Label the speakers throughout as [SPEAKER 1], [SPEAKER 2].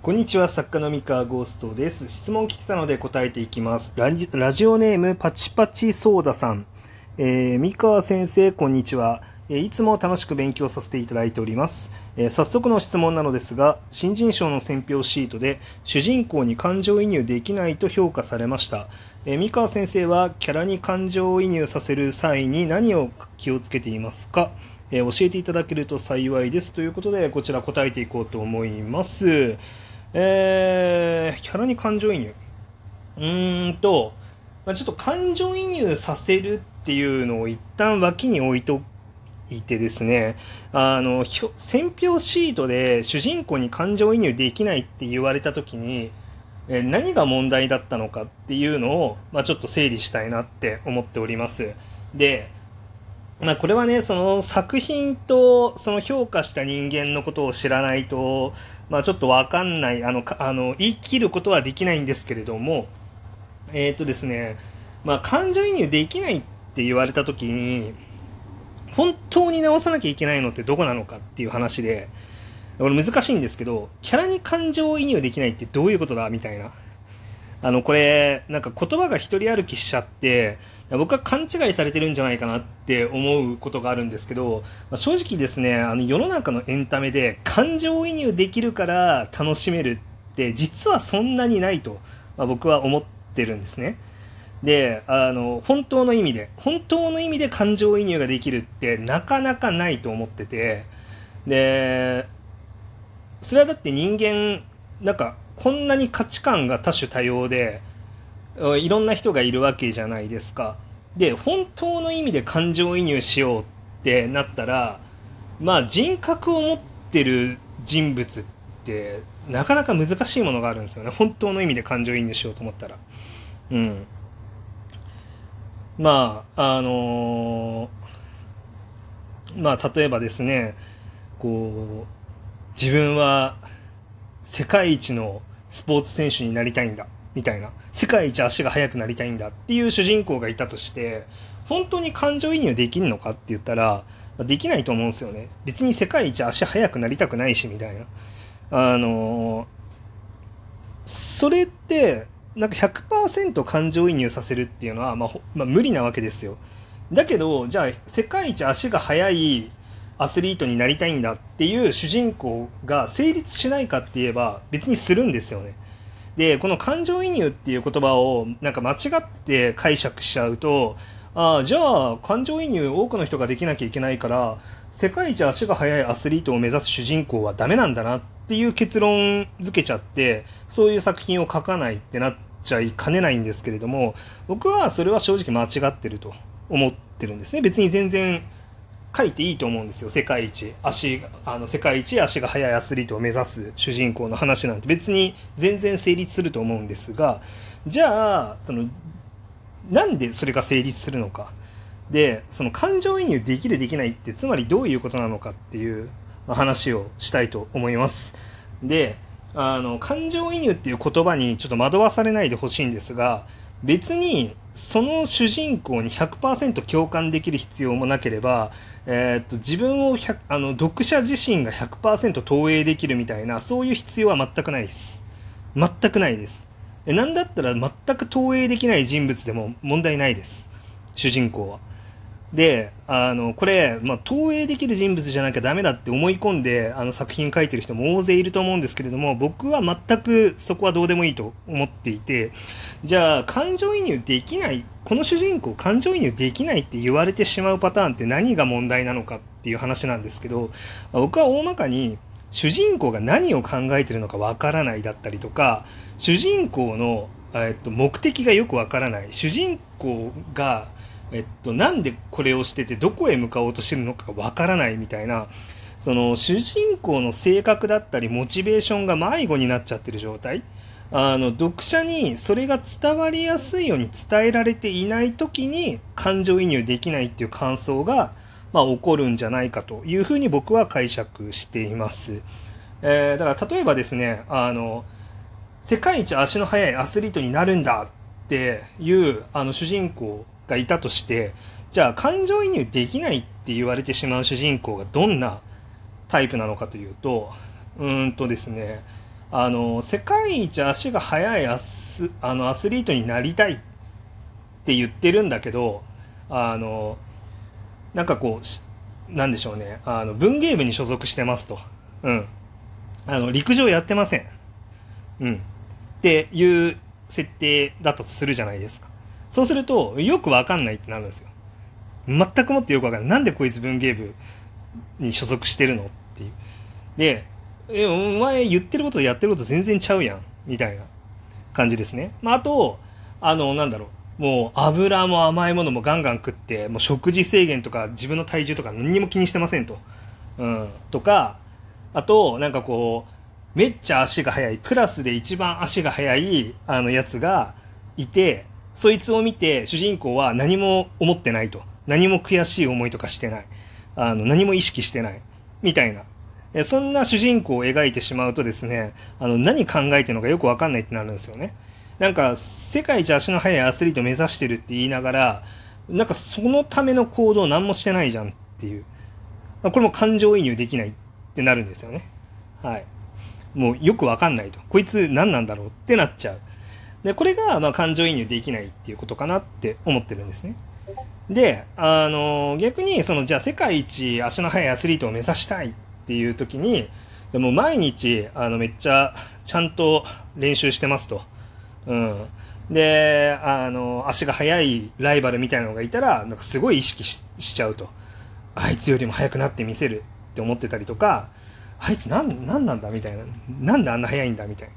[SPEAKER 1] こんにちは、作家の三河ゴーストです。質問来てたので答えていきます。ラジラジオネーム、パチパチソーダさん。えー、三河先生、こんにちは。えいつも楽しく勉強させていただいております。え早速の質問なのですが、新人賞の選評シートで、主人公に感情移入できないと評価されました。えー三河先生は、キャラに感情移入させる際に何を気をつけていますか？え教えていただけると幸いです。ということで、こちら答えていこうと思います。えー、キャラに感情移入。うーんと、まあ、ちょっと感情移入させるっていうのを一旦脇に置いといてですね、あの、選評シートで主人公に感情移入できないって言われた時に、え何が問題だったのかっていうのを、まあ、ちょっと整理したいなって思っております。で、まあ、これはね、その作品とその評価した人間のことを知らないと、まあ、ちょっとわかんない、あの、あの、言い切ることはできないんですけれども、えっ、とですね、まあ、感情移入できないって言われたときに、本当に直さなきゃいけないのってどこなのかっていう話で、これ難しいんですけど、キャラに感情移入できないってどういうことだみたいな。あの、これ、なんか言葉が一人歩きしちゃって、僕は勘違いされてるんじゃないかなって思うことがあるんですけど、まあ正直ですね、あの世の中のエンタメで感情移入できるから楽しめるって実はそんなにないと、まあ僕は思ってるんですね。で、あの、本当の意味で、本当の意味で感情移入ができるってなかなかないと思ってて、で、それはだって人間、なんか、こんなに価値観が多種多様で、いろんな人がいるわけじゃないですか。で、本当の意味で感情移入しようってなったら、まあ人格を持ってる人物って、なかなか難しいものがあるんですよね。本当の意味で感情移入しようと思ったら。うん。まあ、あのーまあ例えばですね、こう、自分は世界一のスポーツ選手になりたいんだみたいな。世界一足が速くなりたいんだっていう主人公がいたとして本当に感情移入できるのかって言ったらできないと思うんですよね。別に世界一足速くなりたくないしみたいな。あのそれってなんか100%感情移入させるっていうのは、まあまあ、無理なわけですよ。だけどじゃあ世界一足が速いアスリートになりたいんだっていう主人公が成立しないかって言えば別にするんですよね。で、この感情移入っていう言葉をなんか間違って解釈しちゃうと、ああ、じゃあ感情移入多くの人ができなきゃいけないから、世界一足が速いアスリートを目指す主人公はダメなんだなっていう結論付けちゃって、そういう作品を書かないってなっちゃいかねないんですけれども、僕はそれは正直間違ってると思ってるんですね。別に全然書いていいと思うんですよ世界一。足あの世界一足が速いアスリートを目指す主人公の話なんて別に全然成立すると思うんですがじゃあそのなんでそれが成立するのか。でその感情移入できるできないってつまりどういうことなのかっていう話をしたいと思います。であの感情移入っていう言葉にちょっと惑わされないでほしいんですが別にその主人公に100%共感できる必要もなければ、えーっと自分をあの読者自身が100%投影できるみたいなそういう必要は全くないです。全くないです。えなんだったら全く投影できない人物でも問題ないです。主人公は。であのこれ、まあ、投影できる人物じゃなきゃダメだって思い込んであの作品書いてる人も大勢いると思うんですけれども僕は全くそこはどうでもいいと思っていてじゃあ感情移入できないこの主人公感情移入できないって言われてしまうパターンって何が問題なのかっていう話なんですけど僕は大まかに主人公が何を考えてるのかわからないだったりとか主人公の、えっと、目的がよくわからない。主人公がえっと、なんでこれをしててどこへ向かおうとしてるのかがわからないみたいなその主人公の性格だったりモチベーションが迷子になっちゃってる状態。あの読者にそれが伝わりやすいように伝えられていない時に感情移入できないっていう感想が、まあ、起こるんじゃないかというふうに僕は解釈しています、えーだから例えばですねあの世界一足の速いアスリートになるんだっていうあの主人公がいたとしてじゃあ感情移入できないって言われてしまう主人公がどんなタイプなのかというとうんとですねあの世界一足が速いアスあのアスリートになりたいって言ってるんだけどあのなんかこうなんでしょうねあの文芸部に所属してますと、うん、あの陸上やってません、うん、っていう設定だったとするじゃないですか。そうするとよくわかんないってなるんですよ全くもってよくわかんないなんでこいつ文芸部に所属してるのっていうでえ、お前言ってることやってること全然ちゃうやん。みたいな感じですね。まあ、あと、あの、なんだろう。もう油も甘いものもガンガン食って、もう食事制限とか自分の体重とか何にも気にしてませんと。うん。とか、あと、なんかこう、めっちゃ足が速い、クラスで一番足が速い、あの、やつがいて、そいつを見て主人公は何も思ってないと。何も悔しい思いとかしてない。あの、何も意識してない。みたいな。そんな主人公を描いてしまうとですね、あの、何考えてるのかよくわかんないってなるんですよね。なんか、世界一足の速いアスリート目指してるって言いながら、なんかそのための行動何もしてないじゃんっていう。これも感情移入できないってなるんですよね。はい。もうよくわかんないと。こいつ何なんだろうってなっちゃう。で、これが、まあ、感情移入できないっていうことかなって思ってるんですね。で、あの、逆に、その、じゃあ世界一足の速いアスリートを目指したいっていう時にでも毎日あのめっちゃちゃんと練習してますと。うん、であの足が速いライバルみたいなのがいたらなんかすごい意識しちゃうとあいつよりも速くなってみせるって思ってたりとかあいつ何なんなんだみたいななんであんな速いんだみたいな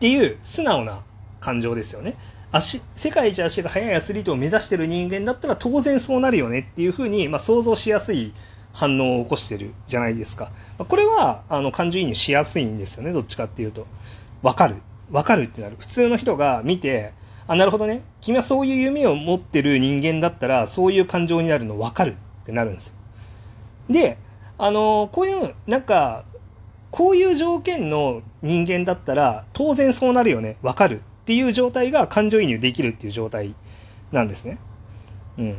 [SPEAKER 1] っていう素直な感情ですよね足世界一足が速いアスリートを目指してる人間だったら当然そうなるよねっていうふうに、まあ、想像しやすい反応を起こしてるじゃないですか。これは、あの、感情移入しやすいんですよね、どっちかっていうと。わかる。わかるってなる。普通の人が見て、あ、なるほどね。君はそういう夢を持ってる人間だったら、そういう感情になるのわかるってなるんですよ。で、あの、こういう、なんか、こういう条件の人間だったら、当然そうなるよね。わかる。っていう状態が感情移入できるっていう状態なんですね。うん。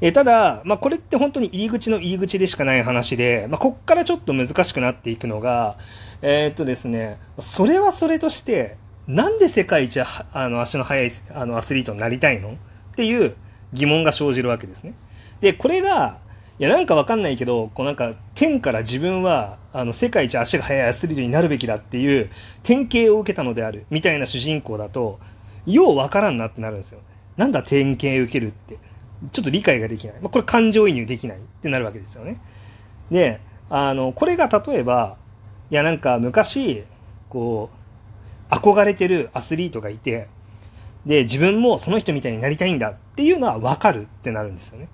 [SPEAKER 1] えただ、まあ、これって本当に入り口の入り口でしかない話で、まあ、こっからちょっと難しくなっていくのが、えー、っとですね、それはそれとして、なんで世界一あの足の速いあのアスリートになりたいのっていう疑問が生じるわけですね。で、これが、いや、なんかわかんないけど、こうなんか、天から自分は、あの、世界一足が速いアスリートになるべきだっていう、典型を受けたのである、みたいな主人公だと、ようわからんなってなるんですよ。なんだ典型受けるって。ちょっと理解ができない。まあ、これ感情移入できないってなるわけですよね。で、あの、これが例えば、いやなんか昔、こう、憧れてるアスリートがいて、で、自分もその人みたいになりたいんだっていうのはわかるってなるんですよね。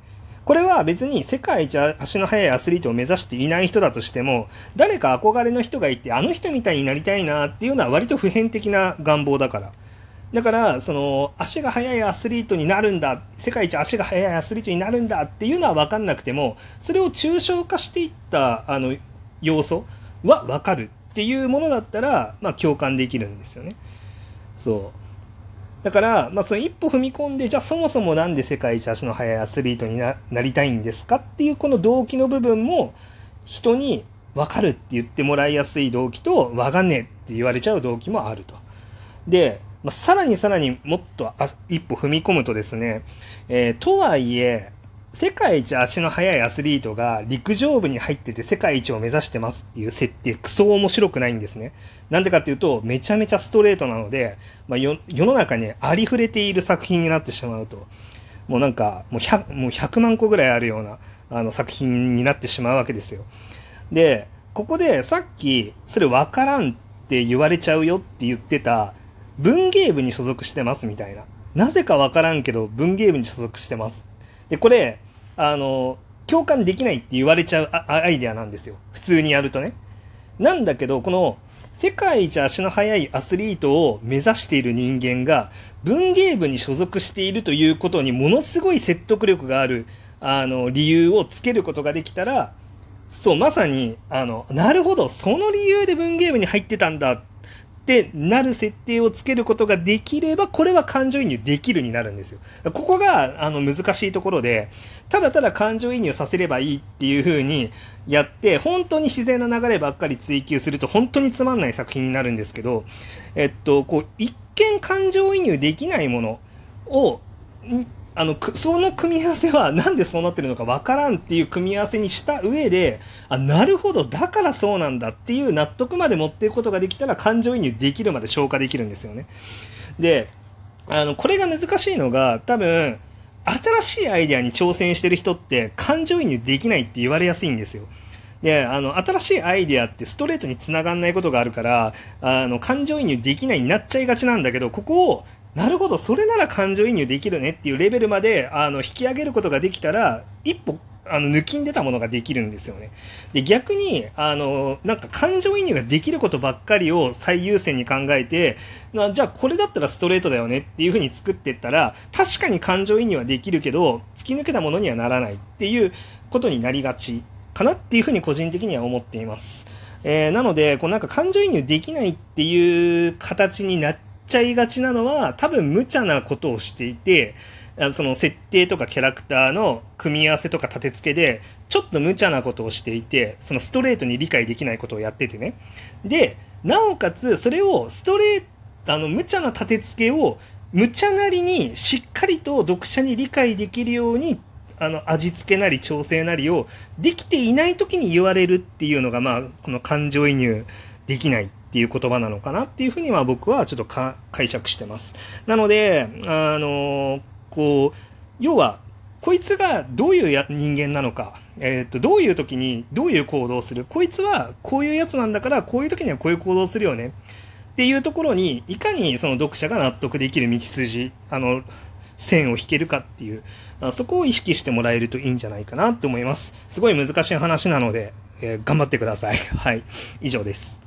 [SPEAKER 1] これは別に世界一足の速いアスリートを目指していない人だとしても、誰か憧れの人がいて、あの人みたいになりたいなっていうのは割と普遍的な願望だから。だから、その、足が速いアスリートになるんだ、世界一足が速いアスリートになるんだっていうのは分かんなくても、それを抽象化していった、あの、要素は分かるっていうものだったら、まあ、共感できるんですよね。そう。だから、まあ、その一歩踏み込んで、じゃあそもそもなんで世界一足の速いアスリートになりたいんですかっていうこの動機の部分も、人に分かるって言ってもらいやすい動機と、分かんねえって言われちゃう動機もあると。で、まあ、さらにさらにもっと一歩踏み込むとですね、えー、とはいえ、世界一足の速いアスリートが陸上部に入ってて世界一を目指してますっていう設定、クソ面白くないんですね。なんでかっていうと、めちゃめちゃストレートなので、まあ、世の中にありふれている作品になってしまうと、もうなんか、もう 100, もう100万個ぐらいあるようなあの作品になってしまうわけですよ。で、ここでさっき、それわからんって言われちゃうよって言ってた、文芸部に所属してますみたいな。なぜかわからんけど、文芸部に所属してます。で、これ、あの、共感できないって言われちゃうアイデアなんですよ。普通にやるとね。なんだけど、この、世界一足の速いアスリートを目指している人間が、文芸部に所属しているということにものすごい説得力がある、あの、理由をつけることができたら、そう、まさに、あの、なるほど、その理由で文芸部に入ってたんだっってなる設定をつけることができれば、これは感情移入できるになるんですよ。ここが、あの、難しいところで、ただただ感情移入させればいいっていう風にやって、本当に自然な流ればっかり追求すると、本当につまんない作品になるんですけど、えっと、こう、一見感情移入できないものを、あの、その組み合わせはなんでそうなってるのかわからんっていう組み合わせにした上で、あ、なるほど、だからそうなんだっていう納得まで持っていくことができたら感情移入できるまで消化できるんですよね。で、あの、これが難しいのが、多分、新しいアイデアに挑戦してる人って感情移入できないって言われやすいんですよ。で、あの、新しいアイデアってストレートに繋がんないことがあるから、あの、感情移入できないになっちゃいがちなんだけど、ここをなるほど、それなら感情移入できるねっていうレベルまで、あの、引き上げることができたら、一歩、あの、抜きん出たものができるんですよね。で、逆に、あの、なんか感情移入ができることばっかりを最優先に考えて、まあ、じゃあこれだったらストレートだよねっていう風に作っていったら、確かに感情移入はできるけど、突き抜けたものにはならないっていうことになりがちかなっていう風に個人的には思っています。えー、なので、こうなんか感情移入できないっていう形になって、ちゃいがちなのは、多分無茶なことをしていて、その設定とかキャラクターの組み合わせとか立て付けで、ちょっと無茶なことをしていて、そのストレートに理解できないことをやっててね。で、なおかつ、それをストレート、あの、無茶な立て付けを、無茶なりにしっかりと読者に理解できるように、あの、味付けなり調整なりをできていない時に言われるっていうのが、まあ、この感情移入できないていう言葉なのかなっていうふうには僕はちょっと解釈してます。なので、あの、こう、要は、こいつがどういうや人間なのか、えっ、と、どういう時にどういう行動をする、こいつはこういうやつなんだから、こういう時にはこういう行動をするよね。っていうところに、いかにその読者が納得できる道筋、あの、線を引けるかっていう、そこを意識してもらえるといいんじゃないかなって思います。すごい難しい話なので、えー、頑張ってください。はい。以上です。